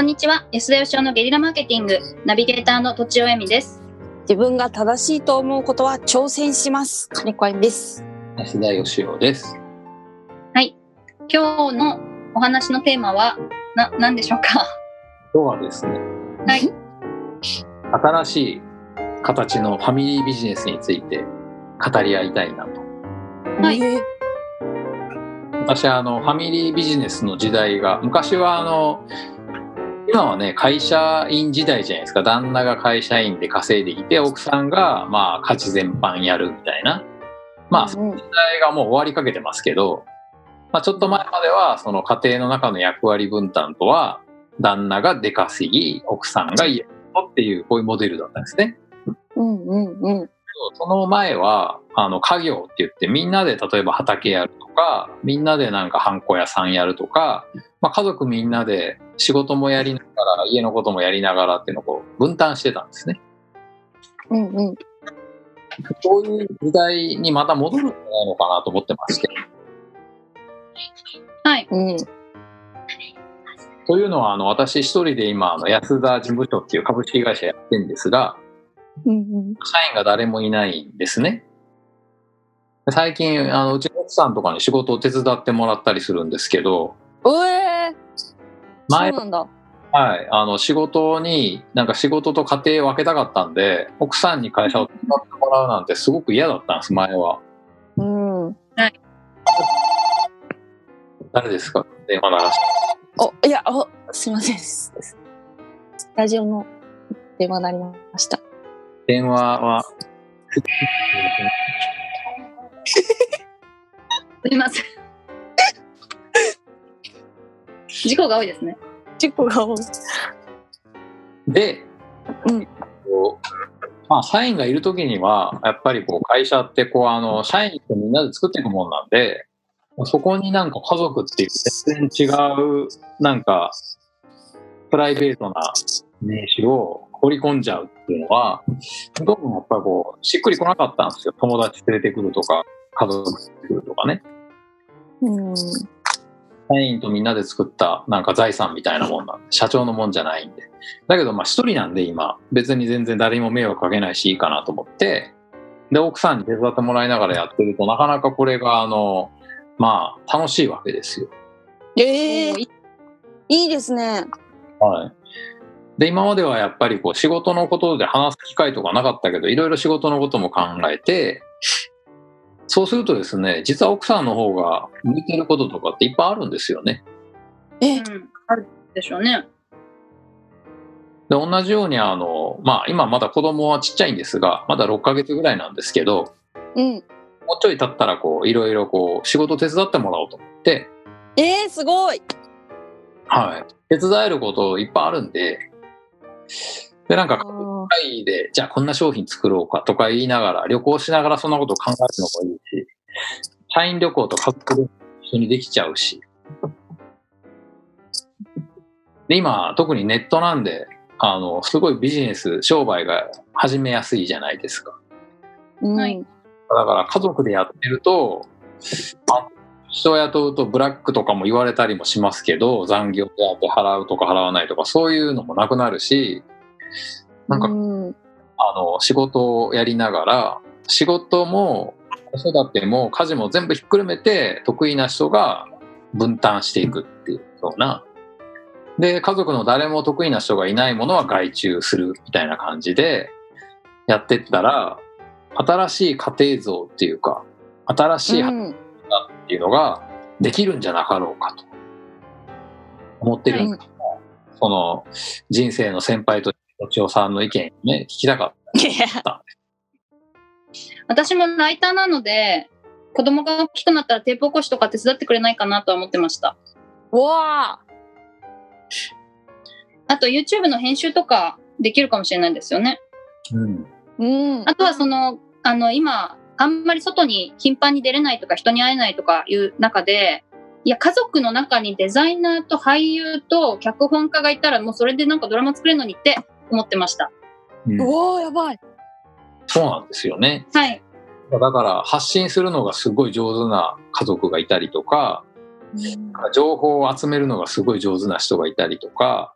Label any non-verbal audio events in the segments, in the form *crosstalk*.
こんにちは安田義雄のゲリラマーケティングナビゲーターの土地尾恵美です自分が正しいと思うことは挑戦します。金子あゆみです。安田義雄です。今日のお話のテーマはな何でしょうか？今日はですね、はい新しい形のファミリービジネスについて語り合いたいなと。はいえー私はあのファミリービジネスの時代が昔はあの今はね会社員時代じゃないですか旦那が会社員で稼いでいて奥さんがまあ家事全般やるみたいなまあその時代がもう終わりかけてますけど、まあ、ちょっと前まではその家庭の中の役割分担とは旦那が出稼ぎ奥さんが家をっていうこういうモデルだったんですね。うんうんうん。その前はあの家業って言ってみんなで例えば畑やるとかみんなでなんかハンコ屋さんやるとか、まあ、家族みんなで仕事もやりながら家のこともやりながらっていうのをこう分担してたんですね。うんうん。そういう時代にまた戻るんじゃないのかなと思ってまして。はいうん。というのはあの私一人で今あの安田事務所っていう株式会社やってるんですがうんうん。社員が誰もいないんですね。最近あのうちの奥さんとかに仕事を手伝ってもらったりするんですけどうえー、そう前なんだ。はい、あの仕事になんか仕事と家庭を分けたかったんで奥さんに会社を手伝ってもらうなんてすごく嫌だったんです前はうん。誰ですか？電話鳴らしお、いや、お、すいません。スタジオの電話鳴りました。電話はす *laughs* いません事故が多いですね。事故が多い。で、うん。こうまあ、社員がいる時にはやっぱりこう会社ってこうあの社員とみんなで作っていくもんなんでそこになんか家族っていう全然違うなんかプライベートな名詞を放り込んじゃうっていうのはどうもやっぱりこうしっくりこなかったんですよ。友達連れてくるとか家族連れてくるとかね。うん。社員とみんなで作ったなんか財産みたいなもんなんで社長のもんじゃないんで。だけどまあ一人なんで今別に全然誰にも迷惑かけないしいいかなと思ってで奥さんに手伝ってもらいながらやってるとなかなかこれがあのまあ楽しいわけですよ。えー、い。いいですね。はい。で今まではやっぱりこう仕事のことで話す機会とかなかったけどいろいろ仕事のことも考えてそうするとですね実は奥さんの方が向いてることとかっていっぱいあるんですよね。え、うん。あるでしょうね。で同じようにあの、まあ、今まだ子供はちっちゃいんですがまだ6ヶ月ぐらいなんですけどうん。もうちょい経ったらこういろいろこう仕事手伝ってもらおうと思って、えー、すごい。はい、手伝えることいっぱいあるんで。でなんかあー会でじゃあこんな商品作ろうかとか言いながら旅行しながらそんなこと考えるのもいいし社員旅行と家族旅行一緒にできちゃうし。で今特にネットなんであのすごいビジネス商売が始めやすいじゃないですか。うん。はい。だから家族でやってると、あ人を雇うとブラックとかも言われたりもしますけど、残業手当払うとか払わないとか、そういうのもなくなるし、なんか、うん。あの、仕事をやりながら、仕事も子育ても家事も全部ひっくるめて得意な人が分担していくっていうような。で、家族の誰も得意な人がいないものは外注するみたいな感じでやってったら、新しい家庭像っていうか、新しいうんっていうのができるんじゃなかろうかと思ってるんですけど、その人生の先輩と千代さんの意見をね、聞きたかっいや私もライターなので子供が大きくなったらテープ起こしとか手伝ってくれないかなとは思ってましたわあ。あと YouTube の編集とかできるかもしれないですよねた。うん。うん。あとはそのあの今あんまり外に頻繁に出れないとか人に会えないとかいう中でいや家族の中にデザイナーと俳優と脚本家がいたらもうそれでなんかドラマ作れるのにって思ってましたうんうわーやばい。そうなんですよね。はいだから発信するのがすごい上手な家族がいたりとか、情報を集めるのがすごい上手な人がいたりとか、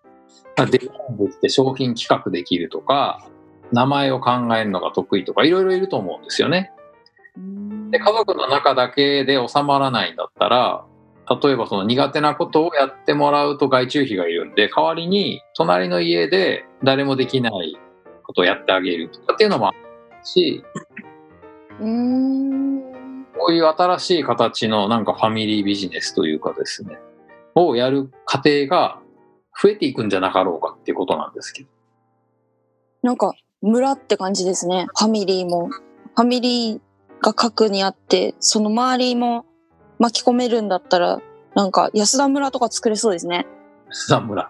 デザインできて商品企画できるとか、名前を考えるのが得意とか、いろいろいると思うんですよね。で、家族の中だけで収まらないんだったら、例えばその苦手なことをやってもらうと外注費がいるんで、代わりに隣の家で誰もできないことをやってあげるとかっていうのもあるし、うん。こういう新しい形のなんかファミリービジネスというかですね、をやる過程が増えていくんじゃなかろうかっていうことなんですけど。なんか、村って感じですね。ファミリーも。ファミリーが核にあって、その周りも巻き込めるんだったら、なんか安田村とか作れそうですね。スザ村。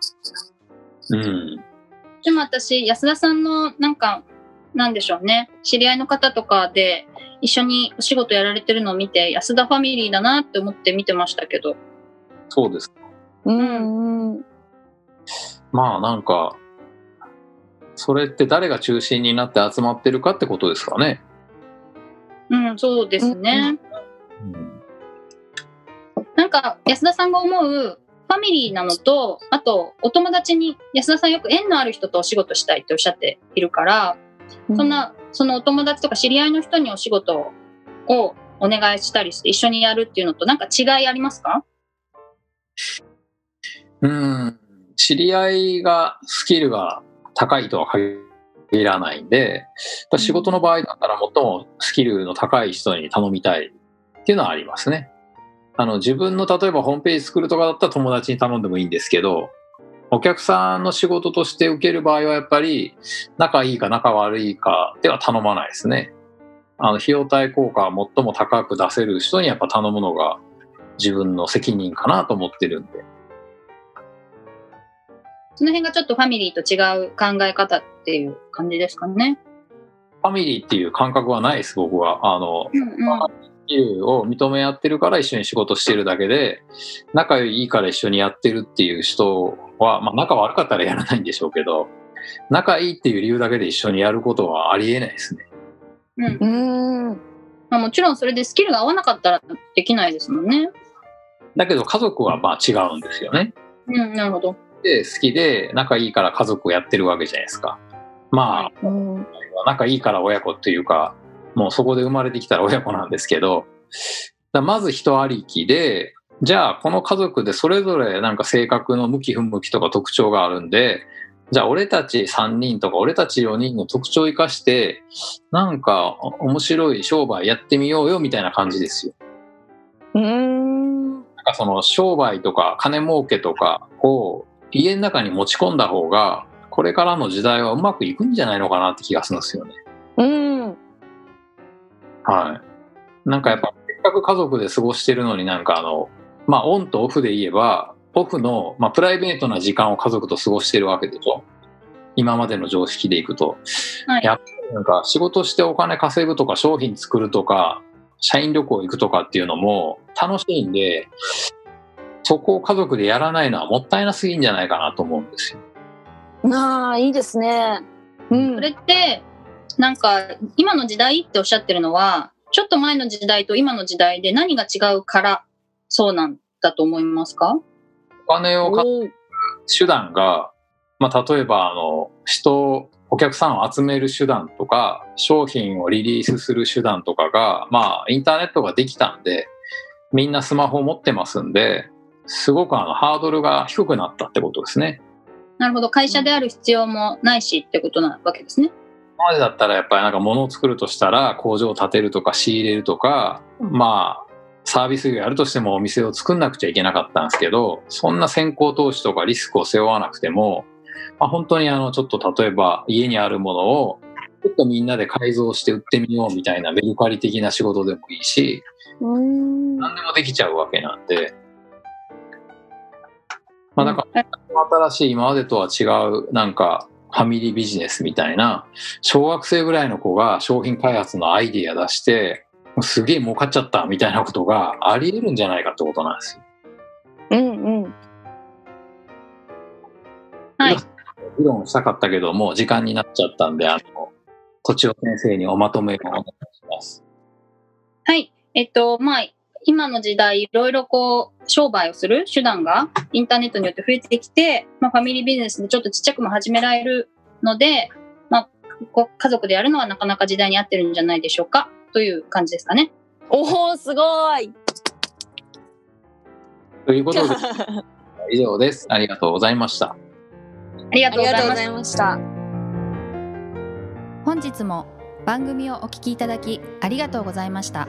うん。でも私、安田さんのなんか、なんでしょうね、知り合いの方とかで一緒にお仕事やられてるのを見て、安田ファミリーだなって思って見てましたけど。そうです。うんうん。まあなんか、それって誰が中心になって集まってるかってことですかね。うん、そうですね。うんなんか、安田さんが思うファミリーなのと、あと、お友達に、安田さんよく縁のある人とお仕事したいっておっしゃっているから、そんな、そのお友達とか知り合いの人にお仕事をお願いしたりして一緒にやるっていうのとなんか違いありますか？うん。知り合いがスキルが高いとは限らないんで、やっぱ仕事の場合だったら最もスキルの高い人に頼みたいっていうのはありますね。あの自分の例えばホームページ作るとかだったら友達に頼んでもいいんですけど、お客さんの仕事として受ける場合はやっぱり仲いいか仲悪いかでは頼まないですね。あの費用対効果を最も高く出せる人にやっぱ頼むのが自分の責任かなと思ってるんで。その辺がちょっとファミリーと違う考え方っていう感じですかね？ファミリーっていう感覚はないです、僕は。あの、うんうん。スキルを認め合ってるから一緒に仕事してるだけで、仲いいから一緒にやってるっていう人は、まあ仲悪かったらやらないんでしょうけど、仲いいっていう理由だけで一緒にやることはありえないですね。うんうん。まあ、もちろんそれでスキルが合わなかったらできないですもんね。だけど家族はまあ違うんですよね。うん、なるほど。で、好きで仲いいから家族をやってるわけじゃないですか。まあ、うん。仲いいから親子っていうか、もうそこで生まれてきたら親子なんですけど、だまず人ありきで、じゃあこの家族でそれぞれなんか性格の向き不向きとか特徴があるんで、じゃあ俺たち3人とか俺たち4人の特徴を生かして、なんか面白い商売やってみようよみたいな感じですよ。うん。なんかその商売とか金儲けとかを家の中に持ち込んだ方が、これからの時代はうまくいくんじゃないのかなって気がするんですよね。うん。はい。なんかやっぱ、せっかく家族で過ごしてるのになんかあの、まあオンとオフで言えば、オフの、まあ、プライベートな時間を家族と過ごしてるわけでしょ？今までの常識でいくと。はいやっぱりなんか仕事してお金稼ぐとか商品作るとか、社員旅行行くとかっていうのも楽しいんで、そこを家族でやらないのはもったいなすぎんじゃないかなと思うんですよ。ああ、いいですね。うんそ。れって、なんか、今の時代っておっしゃってるのは、ちょっと前の時代と今の時代で何が違うから、そうなんだと思いますか？お金を稼ぐ手段が、まあ、例えばあの人お客さんを集める手段とか商品をリリースする手段とかがまあインターネットができたんでみんなスマホを持ってますんですごくあのハードルが低くなったってことですね。なるほど。会社である必要もないしってことなわけですね。今までだったらやっぱりなんか物を作るとしたら工場を建てるとか仕入れるとかまあサービス業やるとしてもお店を作んなくちゃいけなかったんですけどそんな先行投資とかリスクを背負わなくても、まあ、本当にあのちょっと例えば家にあるものをちょっとみんなで改造して売ってみようみたいなメルカリ的な仕事でもいいしうん。何でもできちゃうわけなんで。まあだか新しい今までとは違うなんかファミリービジネスみたいな小学生ぐらいの子が商品開発のアイディア出してすげえ儲かっちゃったみたいなことがあり得るんじゃないかってことなんですよ。うんうん。はい。議論したかったけどもう時間になっちゃったんであの土地尾先生におまとめをお願いします。はい。えっと、まあ、今の時代いろいろこう商売をする手段がインターネットによって増えてきて、まあ、ファミリービジネスでちょっとちっちゃくも始められるので、まあ、こ家族でやるのはなかなか時代に合ってるんじゃないでしょうかという感じですかね。おお、すごい。ということで、*laughs* 以上です。ありがとうございました。あり。がとうございました。本日も番組をお聞きいただきありがとうございました